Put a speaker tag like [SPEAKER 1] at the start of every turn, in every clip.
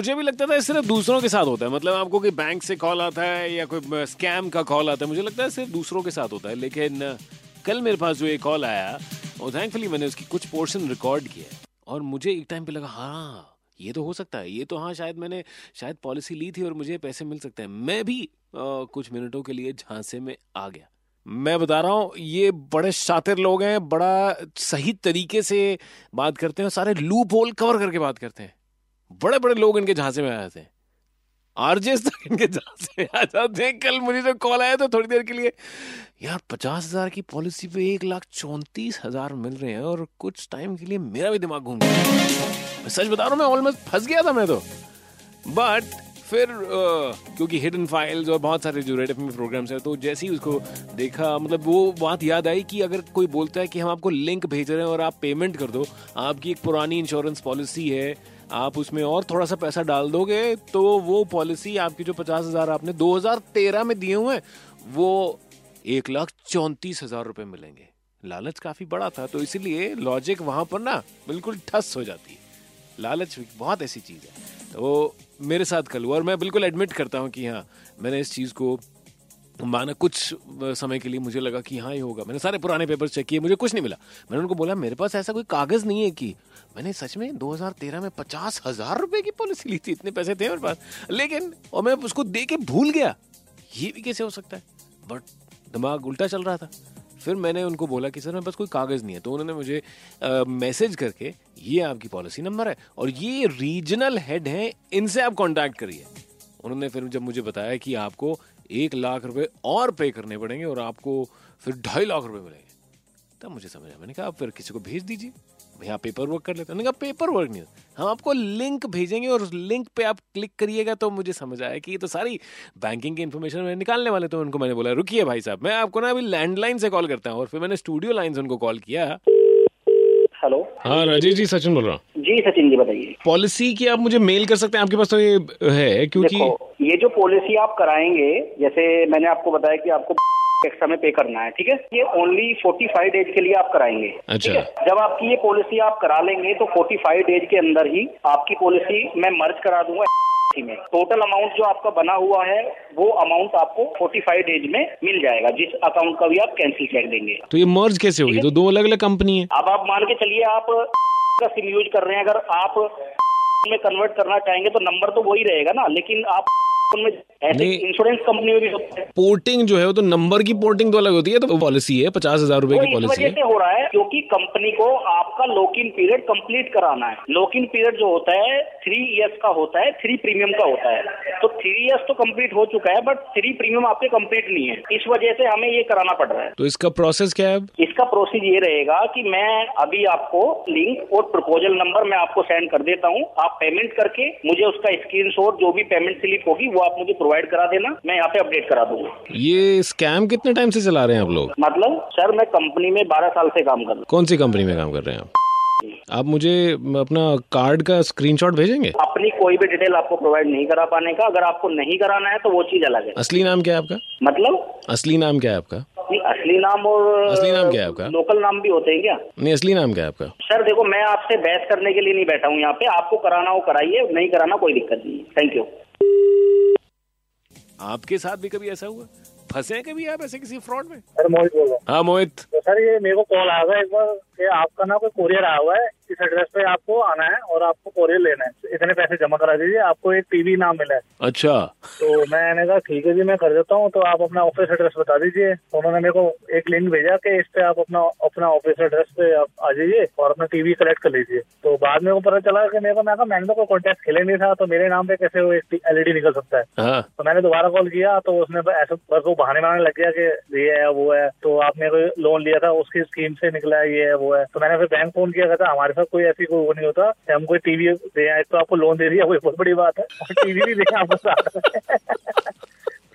[SPEAKER 1] मुझे भी लगता था सिर्फ़ दूसरों के साथ होता है। मतलब आपको कोई बैंक से कॉल आता है या कोई स्कैम का कॉल आता है मुझे लगता है सिर्फ़ दूसरों के साथ होता है। लेकिन कल मेरे पास जो एक कॉल आया और थैंकफुली मैंने उसकी कुछ पोर्शन रिकॉर्ड किया और मुझे एक टाइम पे लगा हाँ ये तो हो सकता है। ये तो हाँ शायद मैंने शायद पॉलिसी ली थी और मुझे पैसे मिल सकते हैं। मैं भी आ, कुछ मिनटों के लिए झांसे में आ गया। मैं बता रहा हूँ ये बड़े शातिर लोग हैं बड़ा सही तरीके से बात करते हैं सारे लूप होल कवर करके बात करते हैं। बड़े बड़े लोग इनके झांसे में आ जाते हैं आरजेस तक इनके झांसे में आ जाते हैं कल मुझे जो कॉल आया तो थोड़ी देर के लिए, यार, पचास हज़ार की पॉलिसी पे एक लाख चौंतीस हज़ार मिल रहे हैं और कुछ टाइम के लिए मेरा भी दिमाग घूम गया। सच बता रहा हूँ, मैं ऑलमोस्ट फंस गया था मैं तो। बट फिर क्योंकि हिडन फाइल्स और बहुत सारे जो रेड एफ़ प्रोग्राम्स हैं तो जैसे ही उसको देखा मतलब वो बात याद आई कि अगर कोई बोलता है कि हम आपको लिंक भेज रहे हैं और आप पेमेंट कर दो, आपकी एक पुरानी इंश्योरेंस पॉलिसी है आप उसमें और थोड़ा सा पैसा डाल दोगे तो वो पॉलिसी आपकी जो पचास हज़ार आपने 2013 में दिए हुए वो एक लाख चौंतीस हज़ार रुपए मिलेंगे। लालच काफ़ी बड़ा था तो इसीलिए लॉजिक वहाँ पर ना बिल्कुल ठस हो जाती है। लालच बहुत ऐसी चीज़ है। तो मेरे साथ कल हुआ और मैं बिल्कुल एडमिट करता हूँ कि हाँ मैंने इस चीज़ को माना कुछ समय के लिए मुझे लगा कि हाँ ये होगा। मैंने सारे पुराने पेपर चेक किए, मुझे कुछ नहीं मिला। मैंने उनको बोला, मेरे पास ऐसा कोई कागज़ नहीं है कि मैंने सच में 2013 में पचास हज़ार रुपए की पॉलिसी ली थी, इतने पैसे थे मेरे पास। लेकिन, और मैं उसको दे के भूल गया। ये भी कैसे हो सकता है? बट दिमाग उल्टा चल रहा था। फिर मैंने उनको बोला कि, सर, मेरे पास कोई कागज़ नहीं है। तो उन्होंने मुझे मैसेज करके, ये आपकी पॉलिसी नंबर है और ये रीजनल हेड हैं, इनसे आप कांटेक्ट करिए। उन्होंने फिर जब मुझे बताया कि आपको एक लाख रुपए और पे करने पड़ेंगे और आपको फिर ढाई लाख रुपए मिलेंगे। तब मुझे समझ आया। मैंने कहा आप फिर किसी को भेज दीजिए। भैया पेपर वर्क कर लेते हैं। कहा पेपर वर्क नहीं हम आपको लिंक भेजेंगे और उस लिंक पे आप क्लिक करिएगा तो मुझे समझ आया कि ये तो सारी बैंकिंग की इन्फॉर्मेशन निकालने वाले तो उनको मैंने बोला रुकिए भाई साहब मैं आपको ना अभी लैंडलाइन से कॉल करता हूँ। और फिर मैंने स्टूडियो लाइन से उनको कॉल किया।
[SPEAKER 2] हेलो
[SPEAKER 1] हाँ राजेश जी सचिन बोल रहा हूँ।
[SPEAKER 2] जी सचिन जी बताइए।
[SPEAKER 1] पॉलिसी की आप मुझे मेल कर सकते हैं? आपके पास तो ये है क्योंकि
[SPEAKER 2] ये जो पॉलिसी आप कराएँगे जैसे मैंने आपको बताया कि आपको एक्स्ट्रा में पे करना है ठीक है? ये ओनली फोर्टी फाइव डेज़ के लिए आप कराएँगे
[SPEAKER 1] अच्छा।
[SPEAKER 2] जब आपकी ये पॉलिसी आप करा लेंगे तो फोर्टी फाइव डेज़ के अंदर ही आपकी पॉलिसी मैं मर्ज करा दूँगा में। टोटल अमाउंट जो आपका बना हुआ है वो अमाउंट आपको 45 डेज़ में मिल जाएगा जिस अकाउंट का भी आप कैंसिल कर देंगे।
[SPEAKER 1] तो ये मर्ज कैसे होगी? तो दो अलग अलग कंपनी है।
[SPEAKER 2] अब आप मान के चलिए आप का सिम यूज़ कर रहे हैं अगर आप में कन्वर्ट करना चाहेंगे तो नंबर तो वही रहेगा ना लेकिन आप इंश्योरेंस कंपनी में भी
[SPEAKER 1] पोर्टिंग जो है वो तो नंबर की पोर्टिंग तो अलग होती है तो पॉलिसी है पचास हज़ार रूपए की पॉलिसी
[SPEAKER 2] है। हो रहा है क्योंकि कंपनी को आपका लॉक इन पीरियड कंप्लीट कराना है। लॉक इन पीरियड जो होता है थ्री इयर्स का होता है थ्री प्रीमियम का होता है। तो थ्री इयर्स तो कंप्लीट हो चुका है बट थ्री प्रीमियम आपके कंप्लीट नहीं है। इस वजह से हमें ये कराना पड़ रहा है।
[SPEAKER 1] तो इसका प्रोसेस क्या है
[SPEAKER 2] इसका प्रोसेस ये रहेगा कि मैं अभी आपको लिंक और प्रपोजल नंबर मैं आपको सेंड कर देता हूँ। आप पेमेंट करके मुझे उसका स्क्रीन जो भी पेमेंट स्लिप होगी वो आप मुझे प्रोवाइड करा देना। मैं यहाँ पे अपडेट करा दूँगा।
[SPEAKER 1] ये स्कैम कितने टाइम से चला रहे हैं आप लोग?
[SPEAKER 2] मतलब सर मैं कंपनी में बारह साल से काम कर रहा हूँ।
[SPEAKER 1] कौन सी कंपनी में काम कर रहे हैं आप? आप मुझे अपना कार्ड का स्क्रीनशॉट भेजेंगे?
[SPEAKER 2] अपनी कोई भी डिटेल आपको प्रोवाइड नहीं करा पाने का। अगर आपको नहीं कराना है तो वो चीज़ अलग है।
[SPEAKER 1] असली नाम क्या है आपका?
[SPEAKER 2] मतलब?
[SPEAKER 1] असली नाम क्या है आपका?
[SPEAKER 2] नहीं असली नाम और
[SPEAKER 1] असली नाम क्या है आपका?
[SPEAKER 2] लोकल नाम भी होते हैं क्या?
[SPEAKER 1] नहीं असली नाम क्या है आपका?
[SPEAKER 2] सर देखो मैं आपसे बहस करने के लिए नहीं बैठा हूँ यहाँ पे। आपको कराना हो कराइए नहीं कराना कोई दिक्कत नहीं थैंक यू
[SPEAKER 1] आपके साथ भी कभी ऐसा हुआ? फंसे कभी आप ऐसे किसी फ्रॉड में?
[SPEAKER 3] सर मोहित बोल रहा
[SPEAKER 1] हाँ। मोहित।
[SPEAKER 3] तो सर ये मेरे को कॉल आया था एक बार। कि आपका ना कोई कोरियर आया हुआ है इस एड्रेस पे आपको आना है और आपको कोरियर लेना है। इतने पैसे जमा करा दीजिए आपको एक टीवी नाम मिला। है
[SPEAKER 1] अच्छा।
[SPEAKER 3] तो मैंने कहा ठीक है जी मैं कर देता हूँ। तो आप अपना ऑफ़िस एड्रेस बता दीजिए। उन्होंने मेरे को एक लिंक भेजा कि इस पे आप अपना अपना ऑफ़िस एड्रेस पे आप आ जाइए और अपना टीवी कलेक्ट कर लीजिए। तो बाद में पता चला कि मेरे को मैं मैंने तो कोई कॉन्टेक्ट खेले नहीं था तो मेरे नाम पे कैसे वो एलईडी निकल सकता है?
[SPEAKER 1] हाँ।
[SPEAKER 3] तो मैंने दोबारा कॉल किया तो उसने ऐसा बस वो बहाने बनाने लग गया कि ये है वो है। तो आपने कोई लोन लिया था उसकी स्कीम से निकला है ये है वो है। तो मैंने फिर बैंक फ़ोन किया था हमारे साथ कोई ऐसी कोई वो नहीं होता। हम कोई टीवी दे आए तो आपको लोन दे दिया कोई बहुत बड़ी बात है। टीवी भी दे आपको साथ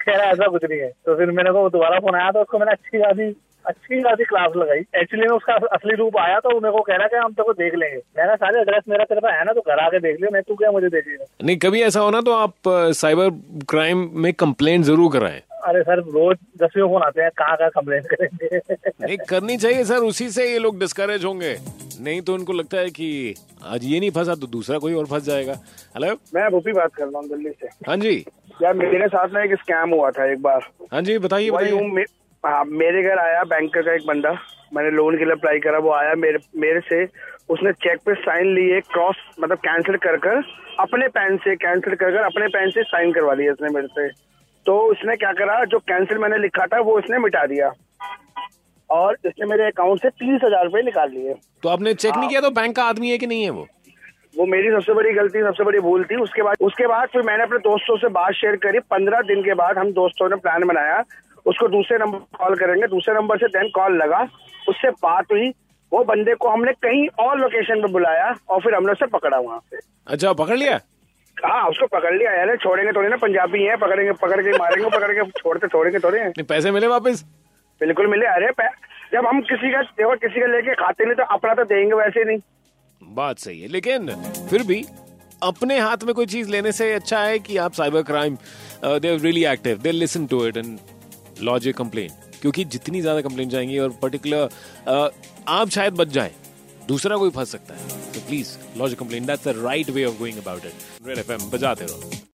[SPEAKER 3] खैर, ऐसा कुछ नहीं है। तो फिर मैंने को दोबारा फ़ोन आया तो उसको मैंने अच्छी खासी अच्छी खासी क्लास लगाई। एक्चुअली में उसका असली रूप आया तो मेरे को कह रहा कि हम तो देख लेंगे। मैंने सारे एड्रेस मेरा तेरे पास है ना तो घर आके देख लियो। मैं, तू क्या मुझे देख लिया
[SPEAKER 1] नहीं, कभी ऐसा हो ना तो आप साइबर क्राइम में कंप्लेंट ज़रूर कराएँ।
[SPEAKER 3] अरे सर रोज दसवीं फ़ोन आते हैं कहाँ कहाँ कंप्लेन करेंगे?
[SPEAKER 1] नहीं करनी चाहिए सर उसी से ये लोग डिस्करेज होंगे। नहीं तो उनको लगता है कि आज ये नहीं फंसा तो दूसरा कोई और फंस जाएगा। हेलो
[SPEAKER 4] मैं भूपी बात कर रहा हूँ दिल्ली से।
[SPEAKER 1] हाँ जी।
[SPEAKER 4] यार मेरे साथ ना एक स्कैम हुआ था एक बार।
[SPEAKER 1] हाँ जी बताइए बताइए।
[SPEAKER 4] मे, हाँ, मेरे घर आया बैंक का एक बंदा। मैंने लोन के लिए अप्लाई करा वो आया मेरे मेरे से। उसने चेक पे साइन लिए क्रॉस मतलब कैंसिल कर कर अपने पेन से कैंसिल कर कर अपने पेन से साइन करवा लिया उसने मेरे से। तो उसने क्या करा जो कैंसिल मैंने लिखा था वो उसने मिटा दिया। और इसने मेरे अकाउंट से तीस हज़ार रूपए निकाल लिए।
[SPEAKER 1] तो आपने चेक नहीं किया तो बैंक का आदमी है कि नहीं है वो?
[SPEAKER 4] वो मेरी सबसे बड़ी गलती सबसे बड़ी भूल थी। उसके बाद उसके बाद फिर मैंने अपने दोस्तों से बात शेयर करी। पंद्रह दिन के बाद हम दोस्तों ने प्लान बनाया। उसको दूसरे नंबर कॉल करेंगे। दूसरे नंबर से देन कॉल लगा। उससे बात हुई। वो बंदे को हमने कहीं और लोकेशन पे बुलाया और फिर हमने उसे पकड़ा वहाँ से
[SPEAKER 1] अच्छा पकड़ लिया?
[SPEAKER 4] हाँ उसको पकड़ लिया यार छोड़ेंगे थोड़ी ना पंजाबी है पकड़ेंगे पकड़ के मारेंगे पकड़ के छोड़ते छोड़ेंगे थोड़े
[SPEAKER 1] नहीं पैसे मिले वापस?
[SPEAKER 4] बिल्कुल मिले अरे जब हम किसी का देखो किसी का लेके खाते नहीं तो अपना तो देंगे वैसे नहीं।
[SPEAKER 1] बात सही है लेकिन फिर भी अपने हाथ में कोई चीज़ लेने से अच्छा है कि आप cyber crime they really active they listen to it and lodge a complain क्योंकि जितनी ज़्यादा कंप्लेन जाएँगी और पर्टिकुलर uh, आप शायद बच जाए। दूसरा कोई फंस सकता है। तो please lodge complain that's the right way of going about it red FM बजाते रहो।